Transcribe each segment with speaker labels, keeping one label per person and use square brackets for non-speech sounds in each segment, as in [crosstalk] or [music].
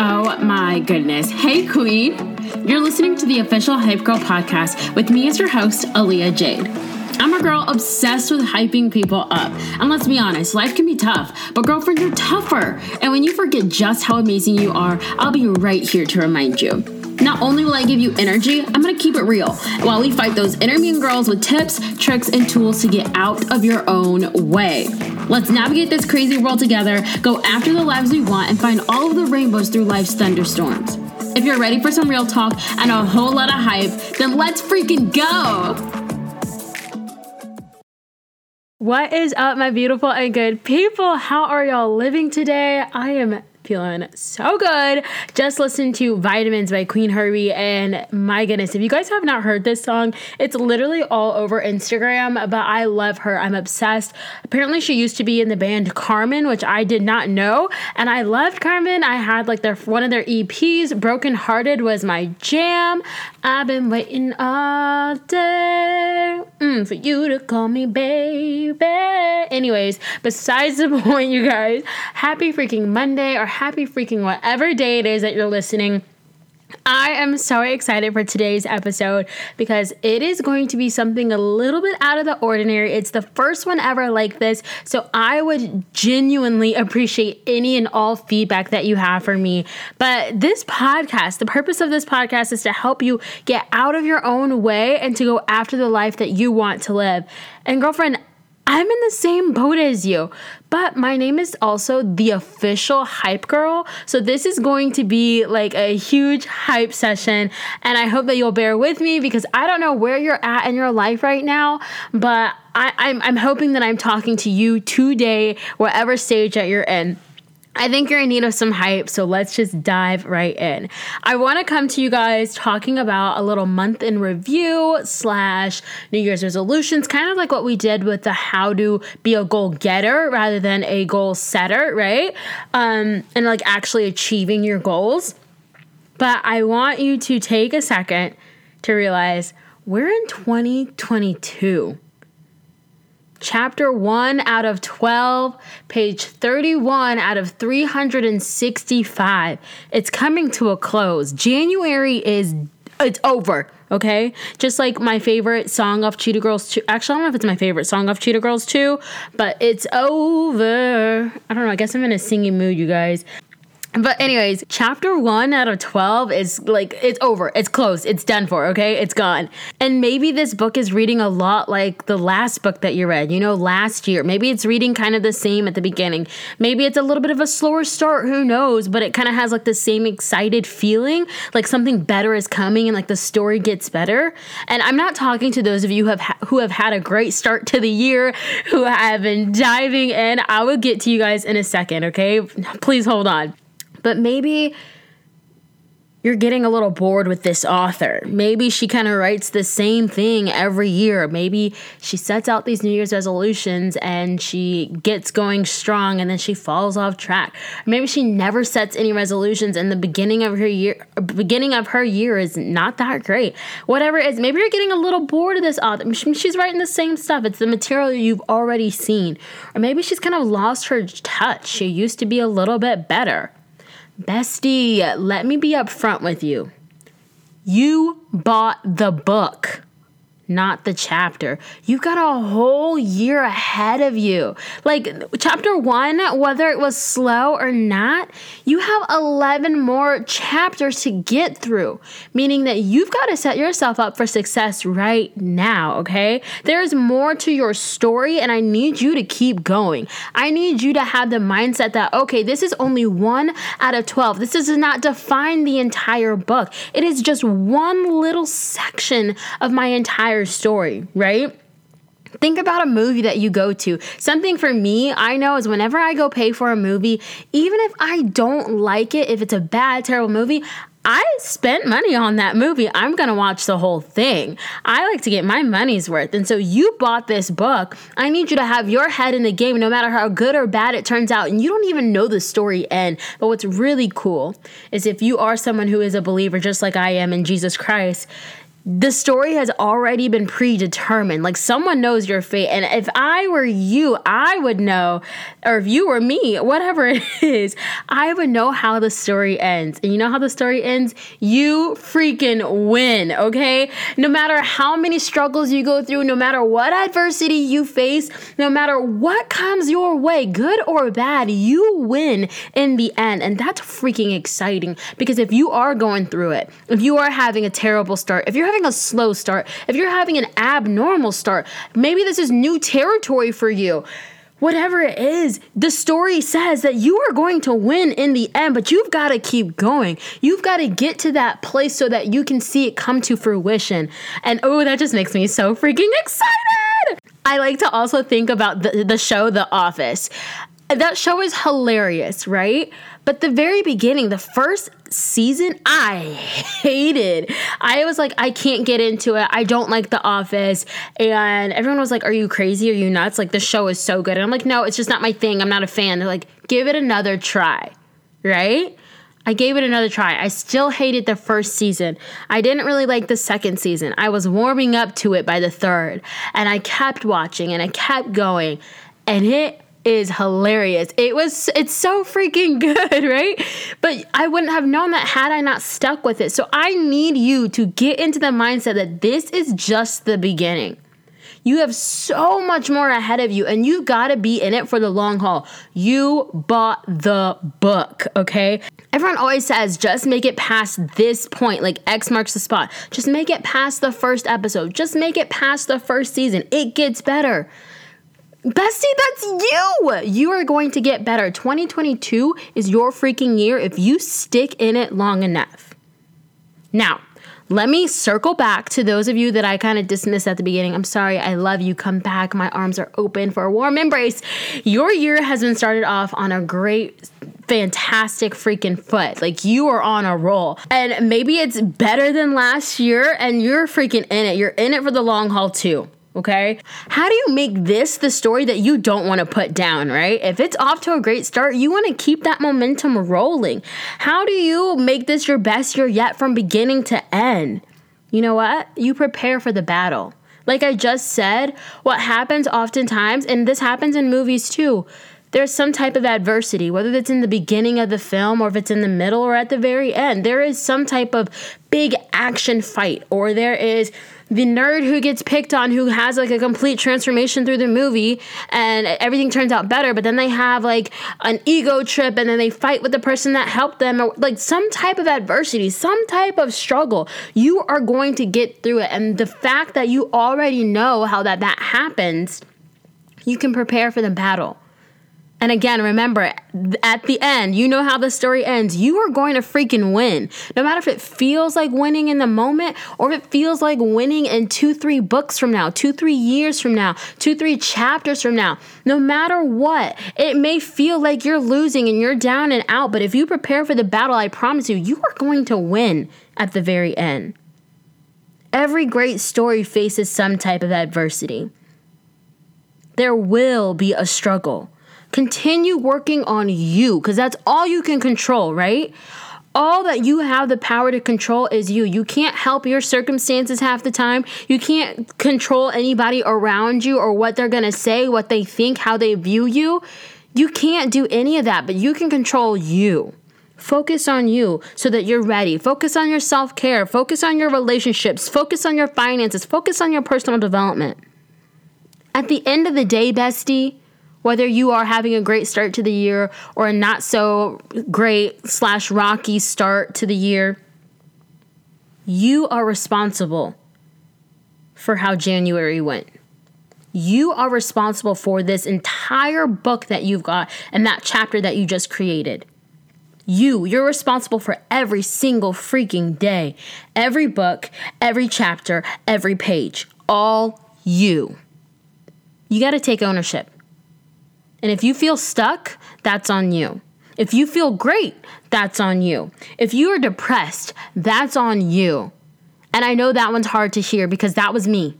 Speaker 1: Oh my goodness. Hey, Queen. You're listening to the official Hype Girl podcast with me as your host, Aaliyah Jade. I'm a girl obsessed with hyping people up. And let's be honest, life can be tough, but girlfriend, you're tougher. And when you forget just how amazing you are, I'll be right here to remind you. Not only will I give you energy, I'm gonna keep it real while we fight those inner mean girls with tips, tricks, and tools to get out of your own way. Let's navigate this crazy world together, go after the lives we want, and find all of the rainbows through life's thunderstorms. If you're ready for some real talk and a whole lot of hype, then let's freaking go! What is up, my beautiful and good people? How are y'all living today? I am feeling so good. Just listened to Vitamins by Qveen Herby, and my goodness, if you guys have not heard this song, it's literally all over Instagram, but I love her. I'm obsessed. Apparently, she used to be in the band Karmin, which I did not know, and I loved Karmin. I had like their one of their EPs, Broken Hearted was my jam. I've been waiting all day mm, for you to call me baby. Anyways, besides the [laughs] point, you guys, happy freaking Monday or happy freaking whatever day it is that you're listening. I am so excited for today's episode because it is going to be something a little bit out of the ordinary. It's the first one ever like this, so I would genuinely appreciate any and all feedback that you have for me. But this podcast, the purpose of this podcast is to help you get out of your own way and to go after the life that you want to live. And girlfriend, I'm in the same boat as you, but my name is also the official hype girl. So this is going to be like a huge hype session. And I hope that you'll bear with me because I don't know where you're at in your life right now, but I, I'm hoping that I'm talking to you today, whatever stage that you're in. I think you're in need of some hype, so let's just dive right in. I want to come to you guys talking about a little month in review slash New Year's resolutions, kind of like what we did with the how to be a goal getter rather than a goal setter, right? Um, and like actually achieving your goals. But I want you to take a second to realize we're in 2022 chapter 1 out of 12, page 31 out of 365. It's coming to a close. January is it's over, okay? Just like my favorite song of Cheetah Girls 2. Actually, I don't know if it's my favorite song of Cheetah Girls 2, but it's over. I don't know. I guess I'm in a singing mood, you guys. But anyways, chapter 1 out of 12 is like it's over. It's closed. It's done for, okay? It's gone. And maybe this book is reading a lot like the last book that you read, you know, last year. Maybe it's reading kind of the same at the beginning. Maybe it's a little bit of a slower start, who knows, but it kind of has like the same excited feeling, like something better is coming and like the story gets better. And I'm not talking to those of you who have ha- who have had a great start to the year, who have been diving in. I will get to you guys in a second, okay? Please hold on. But maybe you're getting a little bored with this author. Maybe she kind of writes the same thing every year. Maybe she sets out these New Year's resolutions and she gets going strong and then she falls off track. Maybe she never sets any resolutions and the beginning of her year beginning of her year is not that great. Whatever it is, maybe you're getting a little bored of this author. She's writing the same stuff. It's the material you've already seen. Or maybe she's kind of lost her touch. She used to be a little bit better. Bestie, let me be upfront with you. You bought the book not the chapter. You've got a whole year ahead of you. Like chapter one, whether it was slow or not, you have 11 more chapters to get through, meaning that you've got to set yourself up for success right now, okay? There's more to your story, and I need you to keep going. I need you to have the mindset that, okay, this is only one out of 12. This does not define the entire book, it is just one little section of my entire entire story, right? Think about a movie that you go to. Something for me, I know is whenever I go pay for a movie, even if I don't like it, if it's a bad, terrible movie, I spent money on that movie. I'm going to watch the whole thing. I like to get my money's worth. And so you bought this book. I need you to have your head in the game no matter how good or bad it turns out. And you don't even know the story end. But what's really cool is if you are someone who is a believer just like I am in Jesus Christ, the story has already been predetermined. Like someone knows your fate. And if I were you, I would know, or if you were me, whatever [laughs] it is, I would know how the story ends. And you know how the story ends? You freaking win, okay? No matter how many struggles you go through, no matter what adversity you face, no matter what comes your way, good or bad, you win in the end. And that's freaking exciting because if you are going through it, if you are having a terrible start, if you're having having a slow start, if you're having an abnormal start, maybe this is new territory for you. Whatever it is, the story says that you are going to win in the end, but you've got to keep going. You've got to get to that place so that you can see it come to fruition. And oh, that just makes me so freaking excited. I like to also think about the, the show The Office. That show is hilarious, right? But the very beginning, the first season, I hated. I was like, I can't get into it. I don't like The Office. And everyone was like, Are you crazy? Are you nuts? Like, the show is so good. And I'm like, No, it's just not my thing. I'm not a fan. They're like, Give it another try, right? I gave it another try. I still hated the first season. I didn't really like the second season. I was warming up to it by the third. And I kept watching and I kept going. And it is hilarious. It was it's so freaking [laughs] good, right? But I wouldn't have known that had I not stuck with it. So I need you to get into the mindset that this is just the beginning. You have so much more ahead of you, and you gotta be in it for the long haul. You bought the book, okay? Everyone always says just make it past this point, like X marks the spot. Just make it past the first episode, just make it past the first season. It gets better. Bestie, that's you. You are going to get better. 2022 is your freaking year if you stick in it long enough. Now, let me circle back to those of you that I kind of dismissed at the beginning. I'm sorry, I love you. Come back. My arms are open for a warm embrace. Your year has been started off on a great, fantastic freaking foot. Like you are on a roll. And maybe it's better than last year and you're freaking in it. You're in it for the long haul too. Okay. How do you make this the story that you don't want to put down, right? If it's off to a great start, you want to keep that momentum rolling. How do you make this your best year yet from beginning to end? You know what? You prepare for the battle. Like I just said, what happens oftentimes, and this happens in movies too, there's some type of adversity, whether it's in the beginning of the film or if it's in the middle or at the very end. There is some type of big action fight, or there is the nerd who gets picked on who has like a complete transformation through the movie and everything turns out better but then they have like an ego trip and then they fight with the person that helped them or like some type of adversity some type of struggle you are going to get through it and the fact that you already know how that that happens you can prepare for the battle and again, remember, at the end, you know how the story ends. You are going to freaking win. No matter if it feels like winning in the moment or if it feels like winning in two, three books from now, two, three years from now, two, three chapters from now. No matter what, it may feel like you're losing and you're down and out, but if you prepare for the battle, I promise you, you are going to win at the very end. Every great story faces some type of adversity. There will be a struggle Continue working on you because that's all you can control, right? all that you have the power to control is you. You can't help your circumstances half the time. You can't control anybody around you or what they're going to say, what they think, how they view you. You can't do any of that, but you can control you. Focus on you so that you're ready. Focus on your self care. Focus on your relationships. Focus on your finances. Focus on your personal development. At the end of the day, bestie, whether you are having a great start to the year or a not so great slash rocky start to the year, you are responsible for how January went. You are responsible for this entire book that you've got and that chapter that you just created. You, you're responsible for every single freaking day, every book, every chapter, every page. All you. You got to take ownership. And if you feel stuck, that's on you. If you feel great, that's on you. If you are depressed, that's on you. And I know that one's hard to hear because that was me.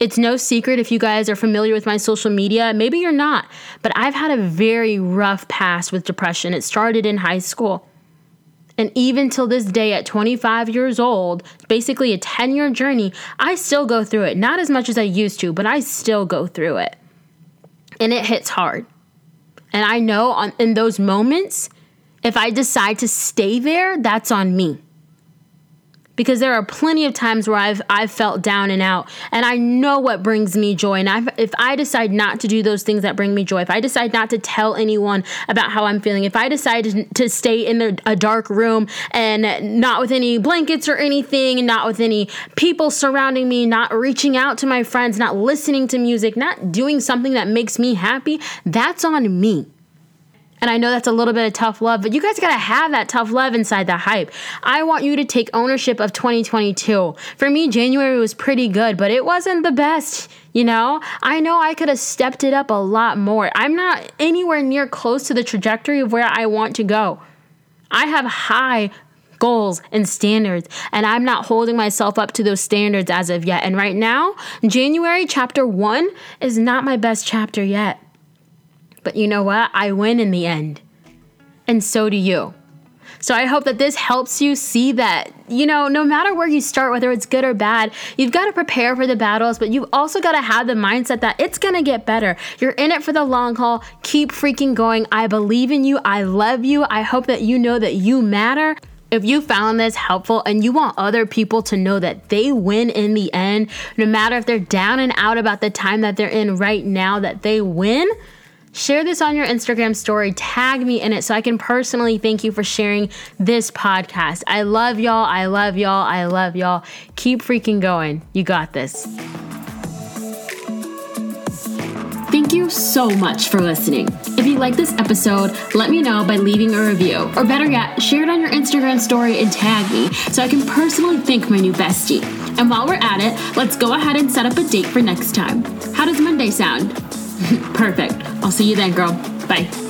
Speaker 1: It's no secret if you guys are familiar with my social media, maybe you're not, but I've had a very rough past with depression. It started in high school. And even till this day, at 25 years old, basically a 10 year journey, I still go through it. Not as much as I used to, but I still go through it. And it hits hard. And I know on, in those moments, if I decide to stay there, that's on me because there are plenty of times where I've I've felt down and out and I know what brings me joy. And I've, if I decide not to do those things that bring me joy if I decide not to tell anyone about how I'm feeling if I decide to, to stay in the, a dark room and not with any blankets or anything not with any people surrounding me not reaching out to my friends not listening to music not doing something that makes me happy that's on me and I know that's a little bit of tough love, but you guys got to have that tough love inside the hype. I want you to take ownership of 2022. For me, January was pretty good, but it wasn't the best. You know, I know I could have stepped it up a lot more. I'm not anywhere near close to the trajectory of where I want to go. I have high goals and standards, and I'm not holding myself up to those standards as of yet. And right now, January chapter one is not my best chapter yet. But you know what? I win in the end. And so do you. So I hope that this helps you see that, you know, no matter where you start, whether it's good or bad, you've got to prepare for the battles, but you've also got to have the mindset that it's going to get better. You're in it for the long haul. Keep freaking going. I believe in you. I love you. I hope that you know that you matter. If you found this helpful and you want other people to know that they win in the end, no matter if they're down and out about the time that they're in right now, that they win Share this on your Instagram story, tag me in it so I can personally thank you for sharing this podcast. I love y'all. I love y'all. I love y'all. Keep freaking going. You got this. Thank you so much for listening. If you like this episode, let me know by leaving a review. Or better yet, share it on your Instagram story and tag me so I can personally thank my new bestie. And while we're at it, let's go ahead and set up a date for next time. How does Monday sound? Perfect. I'll see you then, girl. Bye.